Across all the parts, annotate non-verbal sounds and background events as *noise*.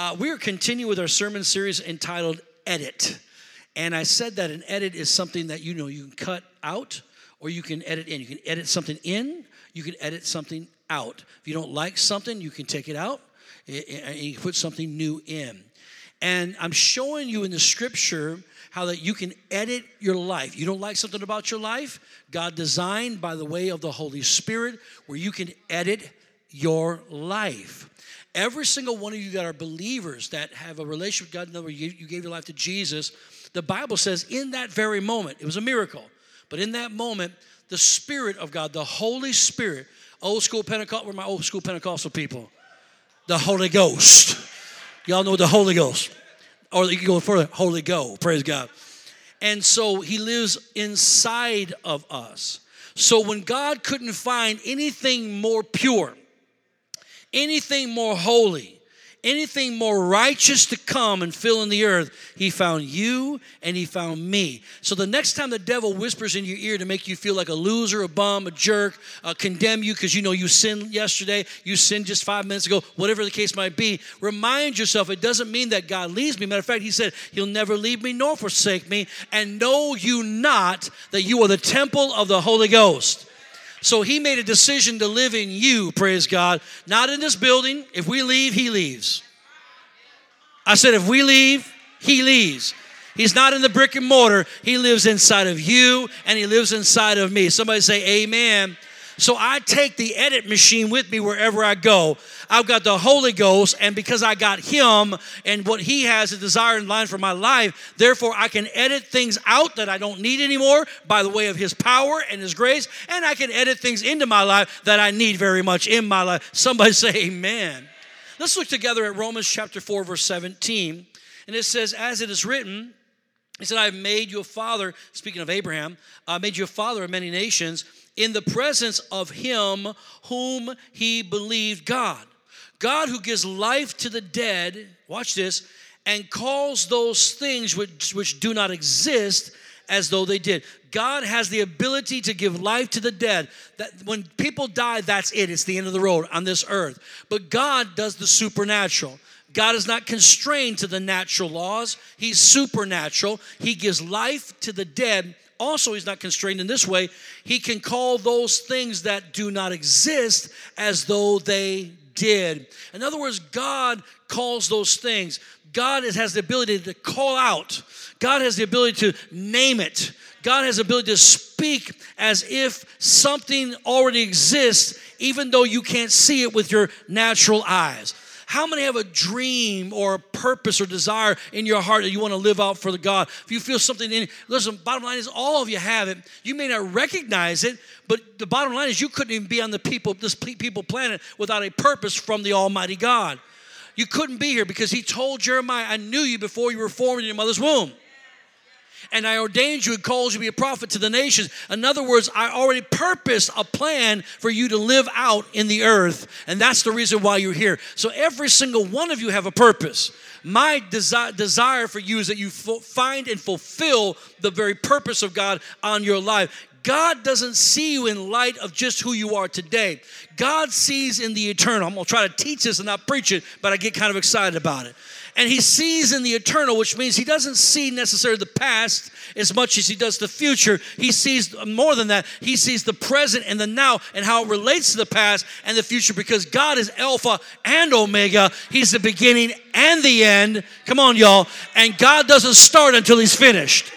Uh, we are continuing with our sermon series entitled Edit. And I said that an edit is something that you know you can cut out or you can edit in. You can edit something in, you can edit something out. If you don't like something, you can take it out and you put something new in. And I'm showing you in the scripture how that you can edit your life. You don't like something about your life? God designed by the way of the Holy Spirit where you can edit your life. Every single one of you that are believers that have a relationship with God, in other you, you gave your life to Jesus, the Bible says in that very moment, it was a miracle, but in that moment, the Spirit of God, the Holy Spirit, old school Pentecost, where are my old school Pentecostal people, the Holy Ghost. Y'all know the Holy Ghost. Or you can go further, Holy Go, praise God. And so he lives inside of us. So when God couldn't find anything more pure, anything more holy, anything more righteous to come and fill in the earth, he found you and he found me. So the next time the devil whispers in your ear to make you feel like a loser, a bum, a jerk, uh, condemn you because you know you sinned yesterday, you sinned just five minutes ago, whatever the case might be, remind yourself it doesn't mean that God leaves me. Matter of fact, he said, He'll never leave me nor forsake me. And know you not that you are the temple of the Holy Ghost. So he made a decision to live in you, praise God. Not in this building. If we leave, he leaves. I said, if we leave, he leaves. He's not in the brick and mortar. He lives inside of you and he lives inside of me. Somebody say, Amen. So I take the edit machine with me wherever I go. I've got the Holy Ghost, and because I got Him and what He has a desire in line for my life, therefore I can edit things out that I don't need anymore by the way of His power and His grace, and I can edit things into my life that I need very much in my life. Somebody *laughs* say, Amen. Let's look together at Romans chapter 4, verse 17. And it says, As it is written, he said, I've made you a father, speaking of Abraham, I made you a father of many nations in the presence of him whom he believed God. God who gives life to the dead, watch this, and calls those things which, which do not exist as though they did. God has the ability to give life to the dead. That when people die, that's it. It's the end of the road on this earth. But God does the supernatural. God is not constrained to the natural laws. He's supernatural. He gives life to the dead also he's not constrained in this way. He can call those things that do not exist as though they did. In other words god calls those things. God has the ability to call out. God has the ability to name it. God has the ability to speak as if something already exists even though you can't see it with your natural eyes how many have a dream or a purpose or desire in your heart that you want to live out for the God? If you feel something in, listen, bottom line is all of you have it. You may not recognize it, but the bottom line is you couldn't even be on the people, this people planet without a purpose from the Almighty God. You couldn't be here because he told Jeremiah, I knew you before you were formed in your mother's womb and I ordained you and called you to be a prophet to the nations. In other words, I already purposed a plan for you to live out in the earth, and that's the reason why you're here. So every single one of you have a purpose. My desi- desire for you is that you find and fulfill the very purpose of God on your life. God doesn't see you in light of just who you are today. God sees in the eternal. I'm going to try to teach this and not preach it, but I get kind of excited about it and he sees in the eternal, which means he doesn't see necessarily the past as much as he does the future. He sees more than that. He sees the present and the now and how it relates to the past and the future because God is Alpha and Omega. He's the beginning and the end. Come on, y'all. And God doesn't start until he's finished.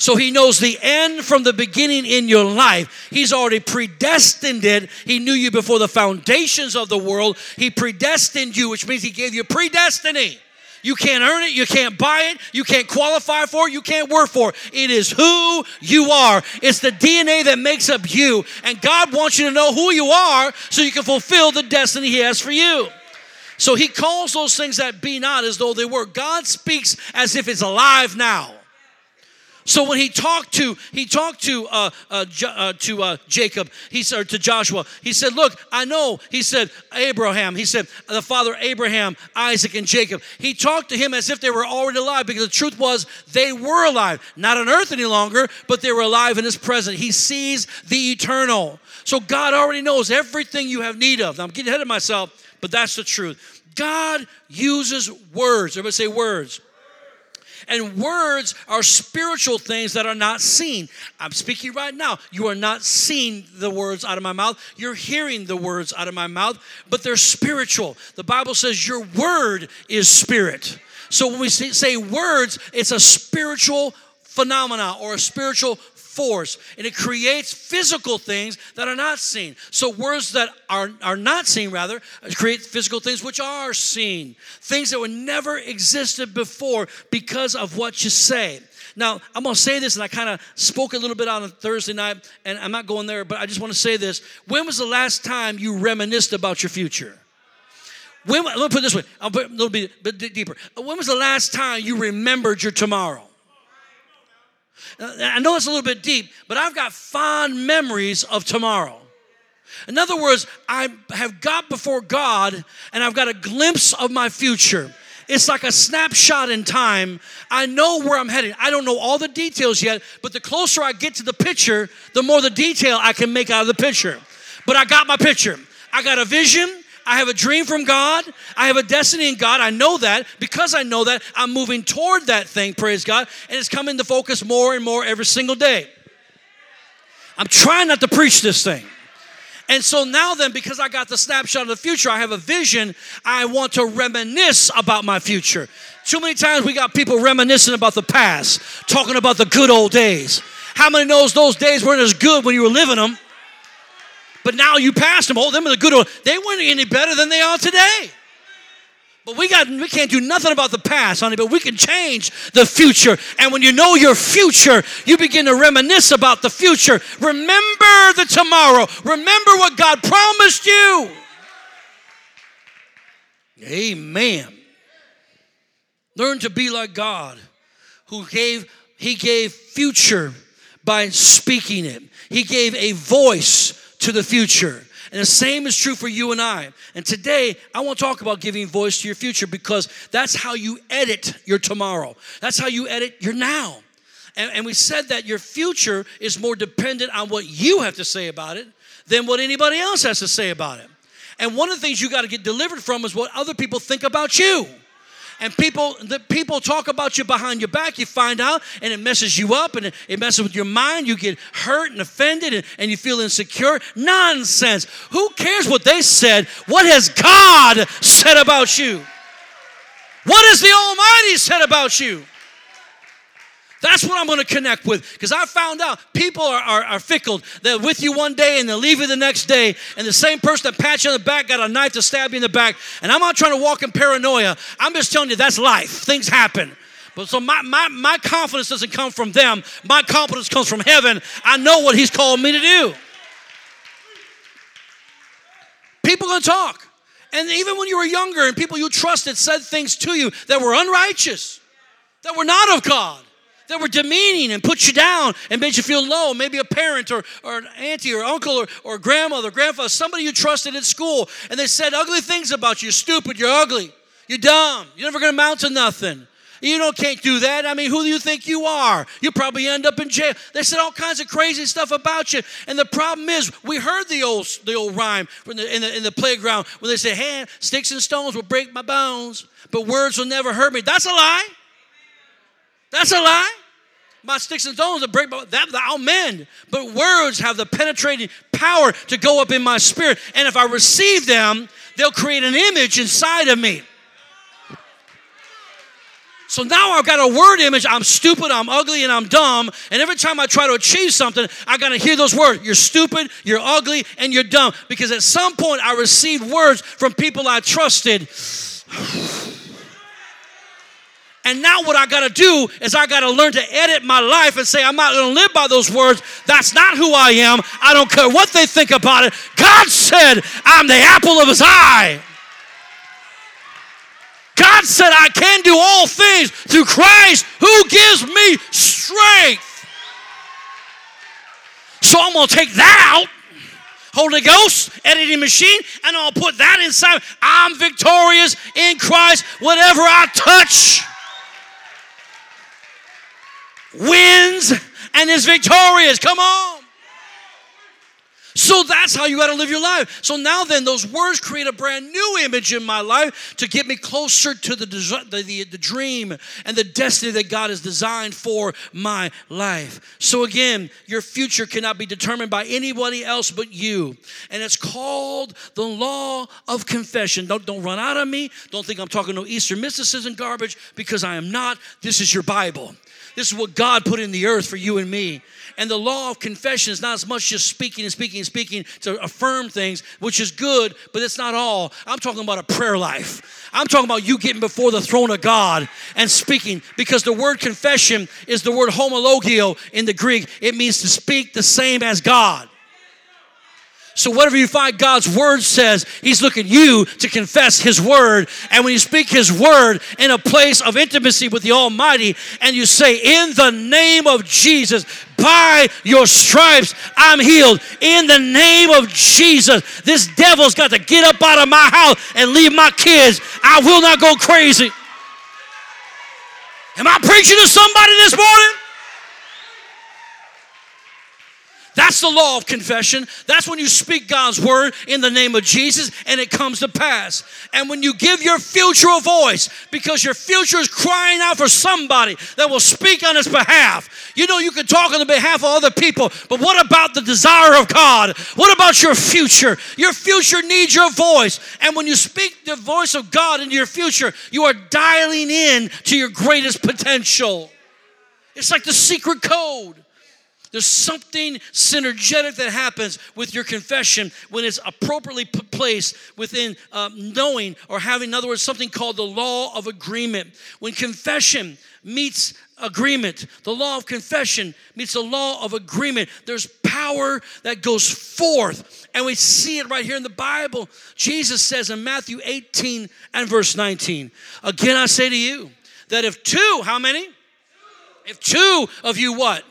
So he knows the end from the beginning in your life. He's already predestined it. He knew you before the foundations of the world. He predestined you, which means he gave you predestiny. You can't earn it, you can't buy it, you can't qualify for it, you can't work for it. It is who you are. It's the DNA that makes up you. And God wants you to know who you are so you can fulfill the destiny He has for you. So He calls those things that be not as though they were. God speaks as if it's alive now. So when he talked to he talked to uh, uh, uh, to uh, Jacob, he said to Joshua, he said, "Look, I know." He said, "Abraham." He said, "The father Abraham, Isaac, and Jacob." He talked to him as if they were already alive, because the truth was they were alive, not on earth any longer, but they were alive in His presence. He sees the eternal. So God already knows everything you have need of. Now I'm getting ahead of myself but that's the truth. God uses words. Everybody say words. And words are spiritual things that are not seen. I'm speaking right now. You are not seeing the words out of my mouth. You're hearing the words out of my mouth, but they're spiritual. The Bible says your word is spirit. So when we say words, it's a spiritual phenomena or a spiritual force and it creates physical things that are not seen. So words that are, are not seen rather create physical things which are seen. Things that were never existed before because of what you say. Now i'm going to say this and i kind of spoke a little bit on a thursday night and i'm not going there but i just want to say this. When was the last time you reminisced about your future? When, let me put it this way i'll put it a little bit, bit deeper. When was the last time you remembered your tomorrow I know it's a little bit deep, but I've got fond memories of tomorrow. In other words, I have got before God and I've got a glimpse of my future. It's like a snapshot in time. I know where I'm heading. I don't know all the details yet, but the closer I get to the picture, the more the detail I can make out of the picture. But I got my picture. I got a vision. I have a dream from God. I have a destiny in God. I know that. Because I know that, I'm moving toward that thing, praise God. And it's coming to focus more and more every single day. I'm trying not to preach this thing. And so now, then, because I got the snapshot of the future, I have a vision. I want to reminisce about my future. Too many times we got people reminiscing about the past, talking about the good old days. How many knows those days weren't as good when you were living them? But now you passed them. Oh, them are the good ones. They weren't any better than they are today. But we got we can't do nothing about the past, honey, but we can change the future. And when you know your future, you begin to reminisce about the future. Remember the tomorrow. Remember what God promised you. Amen. Learn to be like God who gave he gave future by speaking it. He gave a voice to the future. And the same is true for you and I. And today, I want to talk about giving voice to your future because that's how you edit your tomorrow. That's how you edit your now. And, and we said that your future is more dependent on what you have to say about it than what anybody else has to say about it. And one of the things you got to get delivered from is what other people think about you and people the people talk about you behind your back. You find out and it messes you up and it, messes with your mind. You get hurt and offended and, and you feel insecure. Nonsense. Who cares what they said? What has god said about you? What has the almighty said about you that's what I'm going to connect with because I found out people are, are, are, fickle. They're with you one day and they'll leave you the next day. And the same person that pats you on the back got a knife to stab you in the back. And I'm not trying to walk in paranoia. I'm just telling you that's life. Things happen. But so my, my, my confidence doesn't come from them. My confidence comes from heaven. I know what He's called me to do. People are going to talk. And even when you were younger and people you trusted said things to you that were unrighteous, that were not of God that were demeaning and put you down and made you feel low. Maybe a parent or, or an auntie or uncle or, or grandmother, grandfather, somebody you trusted at school, and they said ugly things about you. You're stupid, you're ugly, you're dumb, you're never gonna amount to nothing. You don't can't do that. I mean, who do you think you are? You probably end up in jail. They said all kinds of crazy stuff about you. And the problem is, we heard the old the old rhyme in the, in the, in the playground when they say, "Hey, sticks and stones will break my bones, but words will never hurt me." That's a lie. That's a lie. My sticks and stones will break but that I'll mend. But words have the penetrating power to go up in my spirit. And if I receive them, they'll create an image inside of me. So now I've got a word image. I'm stupid, I'm ugly, and I'm dumb. And every time I try to achieve something, I got to hear those words. You're stupid, you're ugly, and you're dumb. Because at some point I received words from people I trusted. *sighs* *sighs* And now what I got to do is I got to learn to edit my life and say, I'm not going to live by those words. That's not who I am. I don't care what they think about it. God said, I'm the apple of his eye. God said, I can do all things through Christ who gives me strength. So I'm going to take that out. Holy Ghost, editing machine, and I'll put that inside. I'm victorious in Christ. Whatever I touch, wins and is victorious. Come on. So that's how you got to live your life. So now then, those words create a brand new image in my life to get me closer to the, the, the, the, dream and the destiny that God has designed for my life. So again, your future cannot be determined by anybody else but you. And it's called the law of confession. Don't, don't run out of me. Don't think I'm talking no Eastern mysticism garbage because I am not. This is your Bible. This is what God put in the earth for you and me. And the law of confession is not as much just speaking and speaking and speaking to affirm things, which is good, but it's not all. I'm talking about a prayer life. I'm talking about you getting before the throne of God and speaking because the word confession is the word homologio in the Greek. It means to speak the same as God. So, whatever you find God's word says, He's looking you to confess His word. And when you speak His word in a place of intimacy with the Almighty, and you say, In the name of Jesus, by your stripes, I'm healed. In the name of Jesus, this devil's got to get up out of my house and leave my kids. I will not go crazy. Am I preaching to somebody this morning? That's the law of confession. That's when you speak God's word in the name of Jesus and it comes to pass. And when you give your future a voice because your future is crying out for somebody that will speak on its behalf. You know, you can talk on the behalf of other people, but what about the desire of God? What about your future? Your future needs your voice. And when you speak the voice of God into your future, you are dialing in to your greatest potential. It's like the secret code. There's something synergetic that happens with your confession when it's appropriately placed within uh, knowing or having, in other words, something called the law of agreement. When confession meets agreement, the law of confession meets the law of agreement, there's power that goes forth. And we see it right here in the Bible. Jesus says in Matthew 18 and verse 19, Again, I say to you that if two, how many? If two of you what?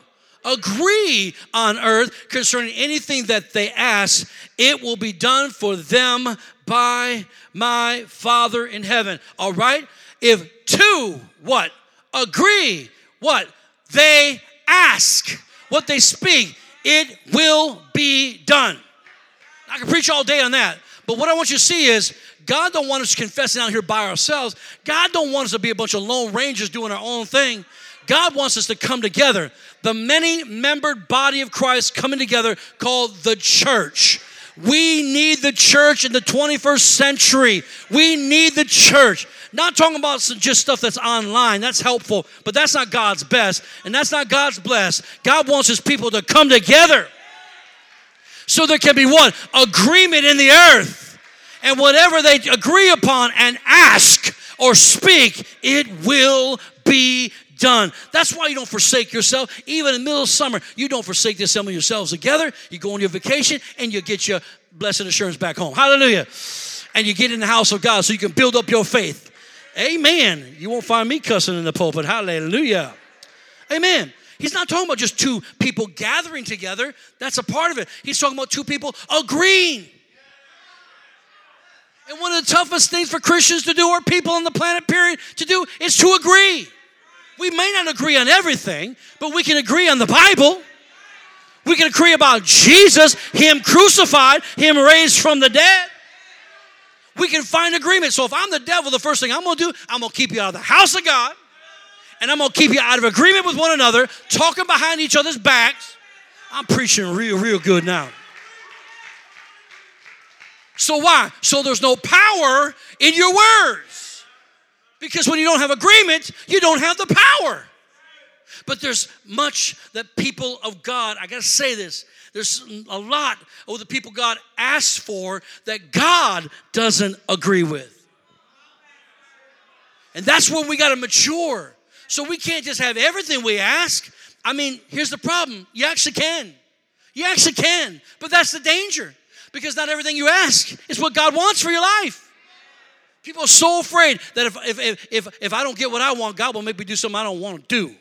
Agree on earth concerning anything that they ask, it will be done for them by my Father in heaven. All right? If two, what? Agree, what? They ask, what they speak, it will be done. I can preach all day on that. But what I want you to see is God don't want us confessing out here by ourselves. God don't want us to be a bunch of lone rangers doing our own thing. God wants us to come together. The many membered body of Christ coming together called the church. We need the church in the 21st century. We need the church. Not talking about just stuff that's online, that's helpful, but that's not God's best, and that's not God's bless. God wants his people to come together so there can be one agreement in the earth. And whatever they agree upon and ask or speak, it will be done. That's why you don't forsake yourself. Even in the middle of summer, you don't forsake the assembly yourselves together. You go on your vacation and you get your blessed assurance back home. Hallelujah. And you get in the house of God so you can build up your faith. Amen. You won't find me cussing in the pulpit. Hallelujah. Amen. He's not talking about just two people gathering together. That's a part of it. He's talking about two people agreeing. And one of the toughest things for Christians to do, or people on the planet, period, to do, is to agree. We may not agree on everything, but we can agree on the Bible. We can agree about Jesus, Him crucified, Him raised from the dead. We can find agreement. So if I'm the devil, the first thing I'm gonna do, I'm gonna keep you out of the house of God, and I'm gonna keep you out of agreement with one another, talking behind each other's backs. I'm preaching real, real good now. So why? So there's no power in your words. Because when you don't have agreement, you don't have the power. But there's much that people of God, I gotta say this, there's a lot of the people God asks for that God doesn't agree with. And that's when we gotta mature. So we can't just have everything we ask. I mean, here's the problem you actually can. You actually can. But that's the danger because not everything you ask is what God wants for your life. People are so afraid that if, if, if, if, I don't get what I want, God will make me do something I don't want to do.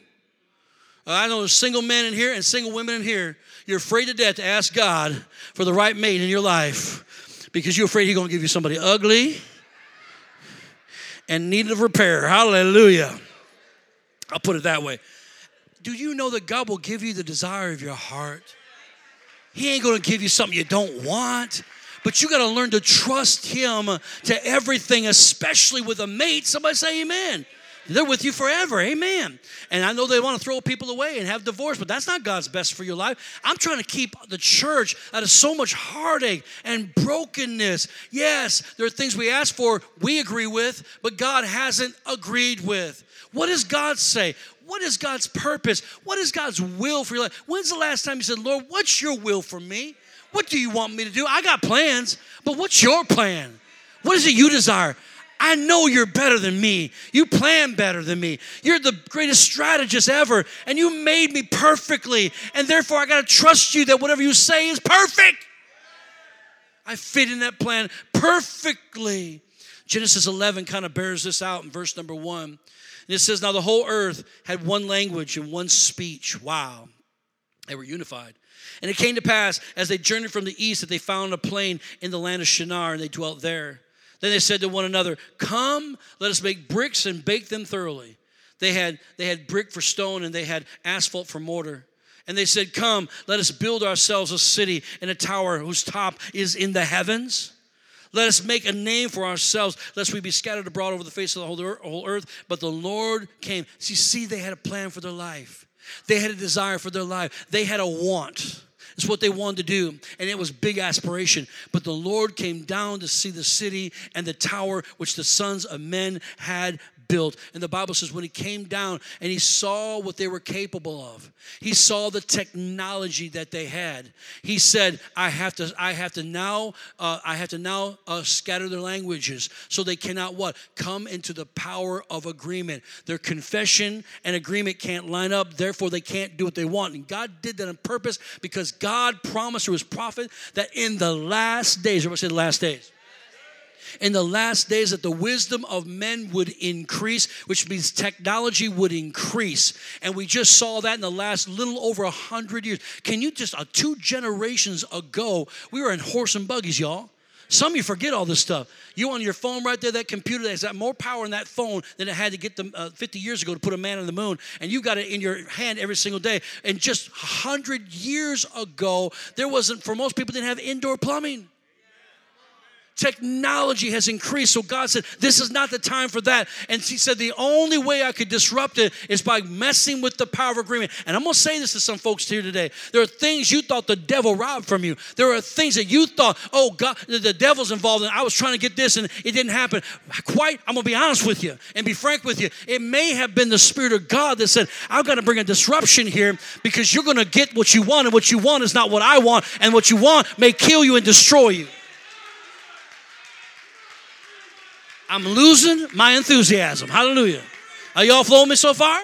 Uh, I know there's single men in here and single women in here. You're afraid to death to ask God for the right mate in your life because you're afraid He's going to give you somebody ugly and needed of repair. Hallelujah. I'll put it that way. Do you know that God will give you the desire of your heart? He ain't gonna give you something you don't want. But you got to learn to trust Him to everything, especially with a mate. Somebody say amen. They're with you forever. Amen. And I know they want to throw people away and have divorce, but that's not God's best for your life. I'm trying to keep the church out of so much heartache and brokenness. Yes, there are things we ask for, we agree with, but God hasn't agreed with. What does God say? What is God's purpose? What is God's will for your life? When's the last time you said, Lord, what's your will for me? What do you want me to do? I got plans, but what's your plan? What is it you desire? I know you're better than me. You plan better than me. You're the greatest strategist ever, and you made me perfectly. And therefore, I got to trust you that whatever you say is perfect. I fit in that plan perfectly. Genesis 11 kind of bears this out in verse number one. And it says, Now the whole earth had one language and one speech. Wow. They were unified. And it came to pass as they journeyed from the east that they found a plain in the land of Shinar, and they dwelt there. Then they said to one another, Come, let us make bricks and bake them thoroughly. They had, they had brick for stone and they had asphalt for mortar. And they said, Come, let us build ourselves a city and a tower whose top is in the heavens. Let us make a name for ourselves, lest we be scattered abroad over the face of the whole earth. But the Lord came. See, see, they had a plan for their life. They had a desire for their life. They had a want. It's what they wanted to do, and it was big aspiration. But the Lord came down to see the city and the tower which the sons of men had built. And the Bible says when he came down and he saw what they were capable of, he saw the technology that they had. He said, "I have to, I have to now, uh, I have to now uh, scatter their languages so they cannot what come into the power of agreement. Their confession and agreement can't line up. Therefore, they can't do what they want. And God did that on purpose because God promised through His prophet that in the last days, everybody say the last days." In the last days that the wisdom of men would increase, which means technology would increase. And we just saw that in the last little over a hundred years. Can you just, uh, two generations ago, we were in horse and buggies, y'all. Some of you forget all this stuff. You on your phone right there, that computer that has got more power in that phone than it had to get them uh, 50 years ago to put a man on the moon. And you got it in your hand every single day. And just 100 years ago, there wasn't, for most people, didn't have indoor plumbing. Technology has increased. So God said, This is not the time for that. And He said, The only way I could disrupt it is by messing with the power of agreement. And I'm going to say this to some folks here today. There are things you thought the devil robbed from you. There are things that you thought, oh, God, the devil's involved in. I was trying to get this and it didn't happen. Quite, I'm going to be honest with you and be frank with you. It may have been the Spirit of God that said, I've got to bring a disruption here because you're going to get what you want, and what you want is not what I want, and what you want may kill you and destroy you. I'm losing my enthusiasm. Hallelujah. Are y'all flowing me so far?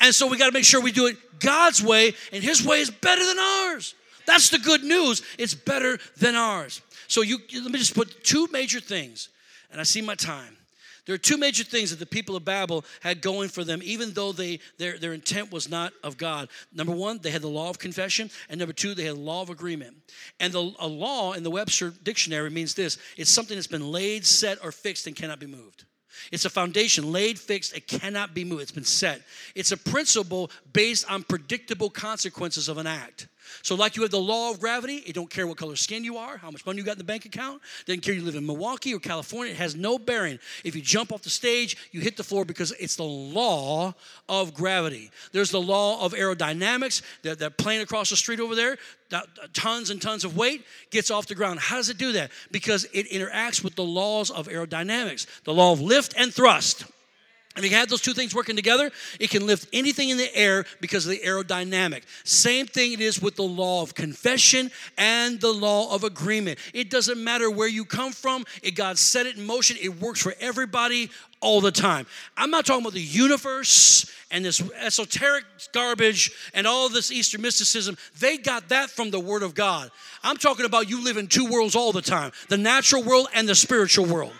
And so we got to make sure we do it God's way, and His way is better than ours. That's the good news. It's better than ours. So you let me just put two major things, and I see my time. There are two major things that the people of Babel had going for them, even though they, their, their intent was not of God. Number one, they had the law of confession, and number two, they had the law of agreement. And the, a law in the Webster dictionary means this it's something that's been laid, set, or fixed and cannot be moved. It's a foundation laid, fixed, it cannot be moved. It's been set. It's a principle based on predictable consequences of an act. So, like you have the law of gravity, it don't care what color skin you are, how much money you got in the bank account, doesn't care you live in Milwaukee or California, it has no bearing. If you jump off the stage, you hit the floor because it's the law of gravity. There's the law of aerodynamics, that, that plane across the street over there, that, tons and tons of weight, gets off the ground. How does it do that? Because it interacts with the laws of aerodynamics, the law of lift and thrust. If you have those two things working together, it can lift anything in the air because of the aerodynamic. Same thing it is with the law of confession and the law of agreement. It doesn't matter where you come from, it God set it in motion. It works for everybody all the time. I'm not talking about the universe and this esoteric garbage and all this Eastern mysticism. They got that from the Word of God. I'm talking about you live in two worlds all the time the natural world and the spiritual world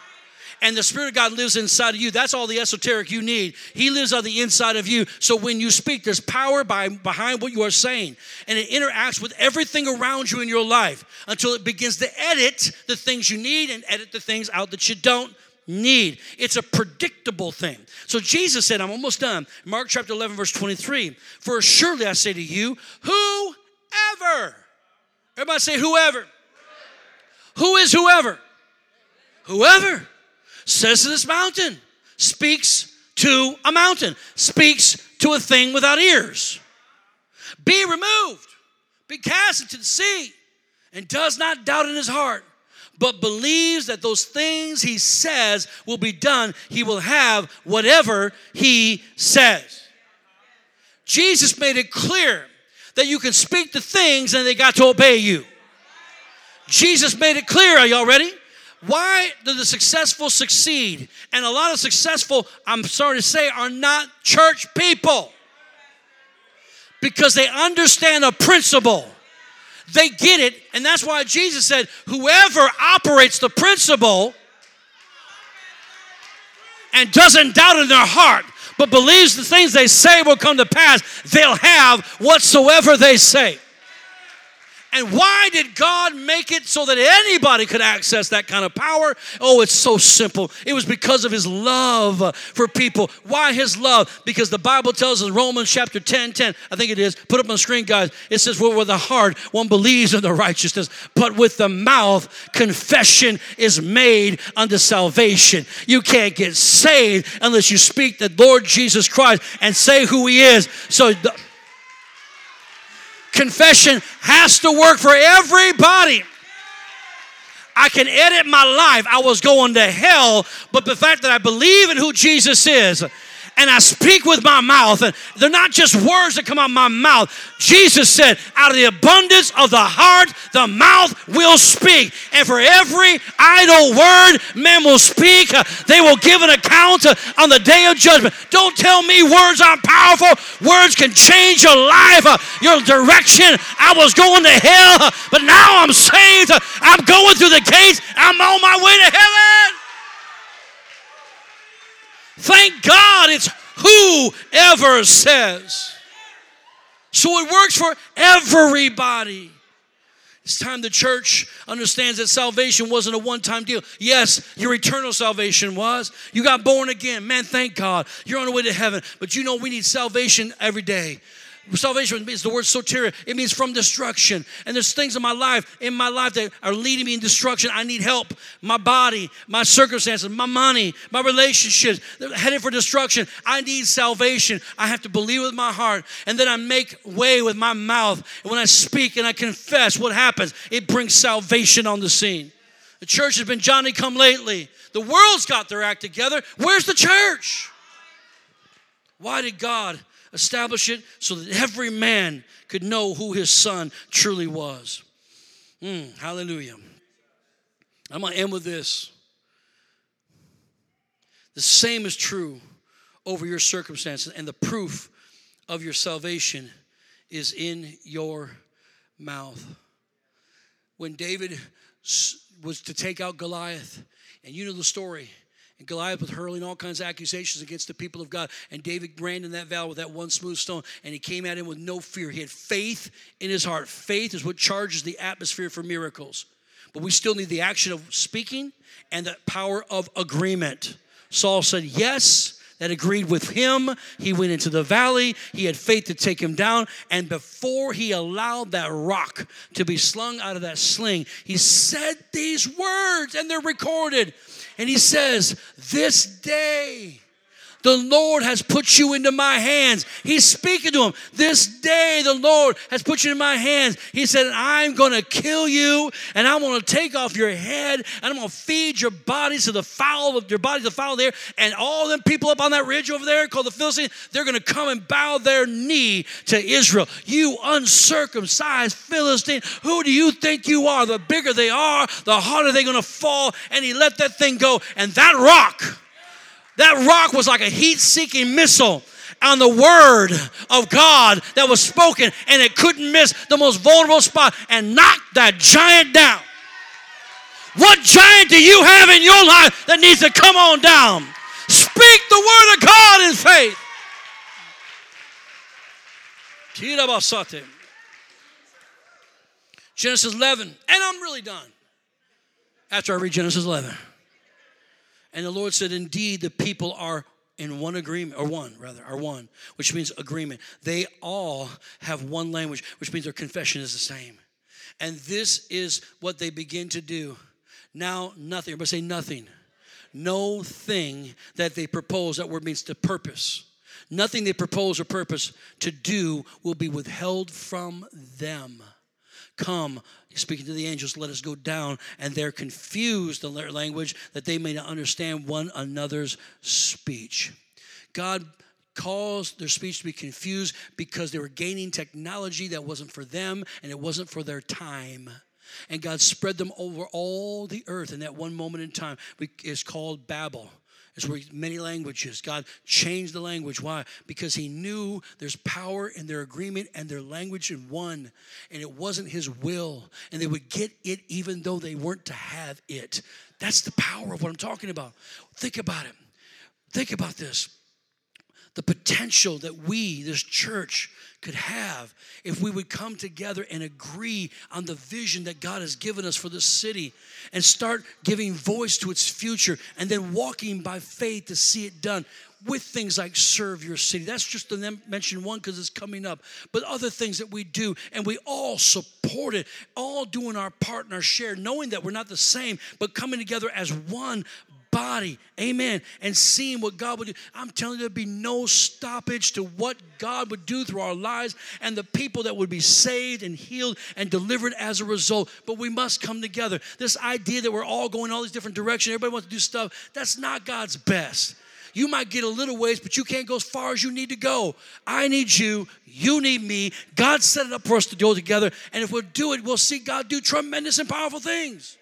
and the Spirit of God lives inside of you. That's all the esoteric you need. He lives on the inside of you. So when you speak, there's power by, behind what you are saying, and it interacts with everything around you in your life until it begins to edit the things you need and edit the things out that you don't need. It's a predictable thing. So Jesus said, I'm almost done. Mark chapter 11, verse 23 For surely I say to you, whoever Everybody say, whoever. Who is whoever? Whoever says to this mountain, speaks to a mountain, speaks to a thing without ears. Be removed, be cast into the sea, and does not doubt in his heart, but believes that those things he says will be done. He will have whatever he says. Jesus made it clear that you can speak the things and they got to obey you. Jesus made it clear. Are y'all ready? Why do the successful succeed? And a lot of successful, I'm sorry to say, are not church people because they understand a principle. They get it, and that's why Jesus said, Whoever operates the principle and doesn't doubt in their heart, but believes the things they say will come to pass, they'll have whatsoever they say. And why did God make it so that anybody could access that kind of power? Oh, it's so simple. It was because of his love for people. Why his love? Because the Bible tells us Romans chapter 10 10, I think it is, put up on the screen, guys. It says, Well, with the heart one believes in the righteousness, but with the mouth confession is made unto salvation. You can't get saved unless you speak the Lord Jesus Christ and say who he is. So, the, confession has to work for everybody. I can edit my life. I was going to hell, but the fact that I believe in who Jesus is and I speak with my mouth, and they're not just words that come out of my mouth. Jesus said, out of the abundance of the heart, the mouth will speak. And for every idle word men will speak, uh, they will give an account uh, on the day of judgment. Don't tell me words aren't powerful. Words can change your life, uh, your direction. I was going to hell, but now I'm saved. I'm going through the gates. I'm on my way to heaven. Thank God it's whoever says. So it works for everybody. It's time the church understands that salvation wasn't a one time deal. Yes, your eternal salvation was. You got born again. Man, thank God. You're on the way to heaven. But you know, we need salvation every day. Salvation means the word soteria. It means from destruction. And there's things in my life, in my life that are leading me in destruction. I need help. My body, my circumstances, my money, my relationships, they're headed for destruction. I need salvation. I have to believe with my heart. And then I make way with my mouth. And when I speak and I confess, what happens? It brings salvation on the scene. The church has been Johnny come lately. The world's got their act together. Where's the church? Why did God establish it so that every man could know who his son truly was. Mm, hallelujah. I'm going to end with this. The same is true over your circumstances, and the proof of your salvation is in your mouth. When David was to take out Goliath, and you know the story, and Goliath was hurling all kinds of accusations against the people of God. And David ran in that valley with that one smooth stone, and he came at him with no fear. He had faith in his heart. Faith is what charges the atmosphere for miracles. But we still need the action of speaking and the power of agreement. Saul said, Yes. That agreed with him. He went into the valley. He had faith to take him down. And before he allowed that rock to be slung out of that sling, he said these words, and they're recorded. And he says, This day the Lord has put you into my hands. He's speaking to him. This day the Lord has put you in my hands. He said, I'm going to kill you and I'm going to take off your head and I'm going to feed your bodies to the fowl of your bodies, the fowl there. And all them people up on that ridge over there called the Philistines, they're going to come and bow their knee to Israel. You uncircumcised Philistine, who do you think you are? The bigger they are, the harder they're going to fall. And he let that thing go. And that rock, that rock was like a heat seeking missile on the word of God that was spoken, and it couldn't miss the most vulnerable spot and knock that giant down. What giant do you have in your life that needs to come on down? Speak the word of God in faith. Genesis 11, and I'm really done after I read Genesis 11. And the Lord said, Indeed, the people are in one agreement, or one rather, are one, which means agreement. They all have one language, which means their confession is the same. And this is what they begin to do. Now, nothing. Everybody say nothing. No thing that they propose, that word means to purpose. Nothing they propose or purpose to do will be withheld from them. Come, speaking to the angels, let us go down. And they're confused in their language that they may not understand one another's speech. God caused their speech to be confused because they were gaining technology that wasn't for them and it wasn't for their time. And God spread them over all the earth in that one moment in time. It's called Babel. It's where many languages. God changed the language. Why? Because He knew there's power in their agreement and their language in one. And it wasn't His will. And they would get it even though they weren't to have it. That's the power of what I'm talking about. Think about it. Think about this the potential that we, this church, could have if we would come together and agree on the vision that God has given us for this city and start giving voice to its future and then walking by faith to see it done with things like serve your city. That's just to mention one because it's coming up. But other things that we do, and we all support it, all doing our part and our share, knowing that we're not the same, but coming together as one body. Amen. And seeing what God would do. I'm telling you, there'd be no stoppage to what God would do through our lives and the people that would be saved and healed and delivered as a result. But we must come together. This idea that we're all going all these different directions, everybody wants to do stuff, that's not God's best. You might get a little ways, but you can't go as far as you need to go. I need you. You need me. God set it up for us to go together. And if we'll do it, we'll see God do tremendous and powerful things.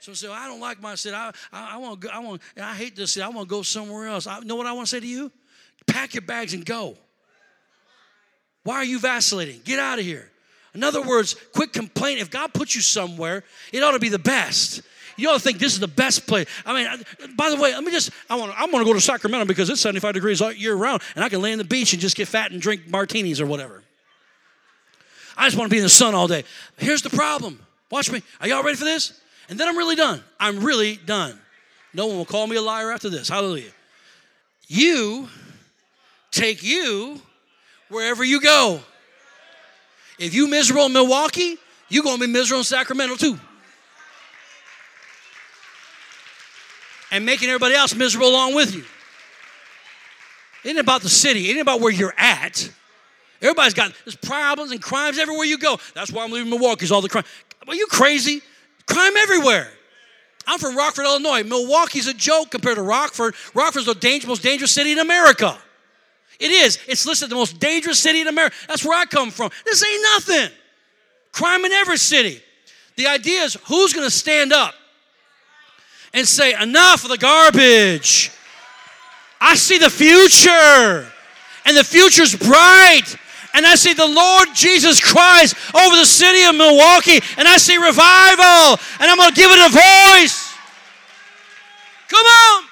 So say, I don't like my city. I, I, I want I want I hate this city. I want to go somewhere else. I know what I want to say to you? Pack your bags and go. Why are you vacillating? Get out of here. In other words, quit complaining. If God puts you somewhere, it ought to be the best. You ought to think this is the best place. I mean, I, by the way, let me just, I want, I want to go to Sacramento because it's 75 degrees all year round and I can lay on the beach and just get fat and drink martinis or whatever. I just want to be in the sun all day. Here's the problem. Watch me. Are y'all ready for this? And then I'm really done. I'm really done. No one will call me a liar after this. Hallelujah. You take you wherever you go. If you miserable in Milwaukee, you're going to be miserable in Sacramento too. And making everybody else miserable along with you. It ain't about the city, it ain't about where you're at. Everybody's got there's problems and crimes everywhere you go. That's why I'm leaving Milwaukee, because all the crime. Are you crazy? Crime everywhere. I'm from Rockford, Illinois. Milwaukee's a joke compared to Rockford. Rockford's the dangerous, most dangerous city in America. It is. It's listed the most dangerous city in America. That's where I come from. This ain't nothing. Crime in every city. The idea is who's going to stand up and say, enough of the garbage. I see the future, and the future's bright and I see the Lord Jesus Christ over the city of Milwaukee, and I see revival, and I'm going to give it a voice. Come on.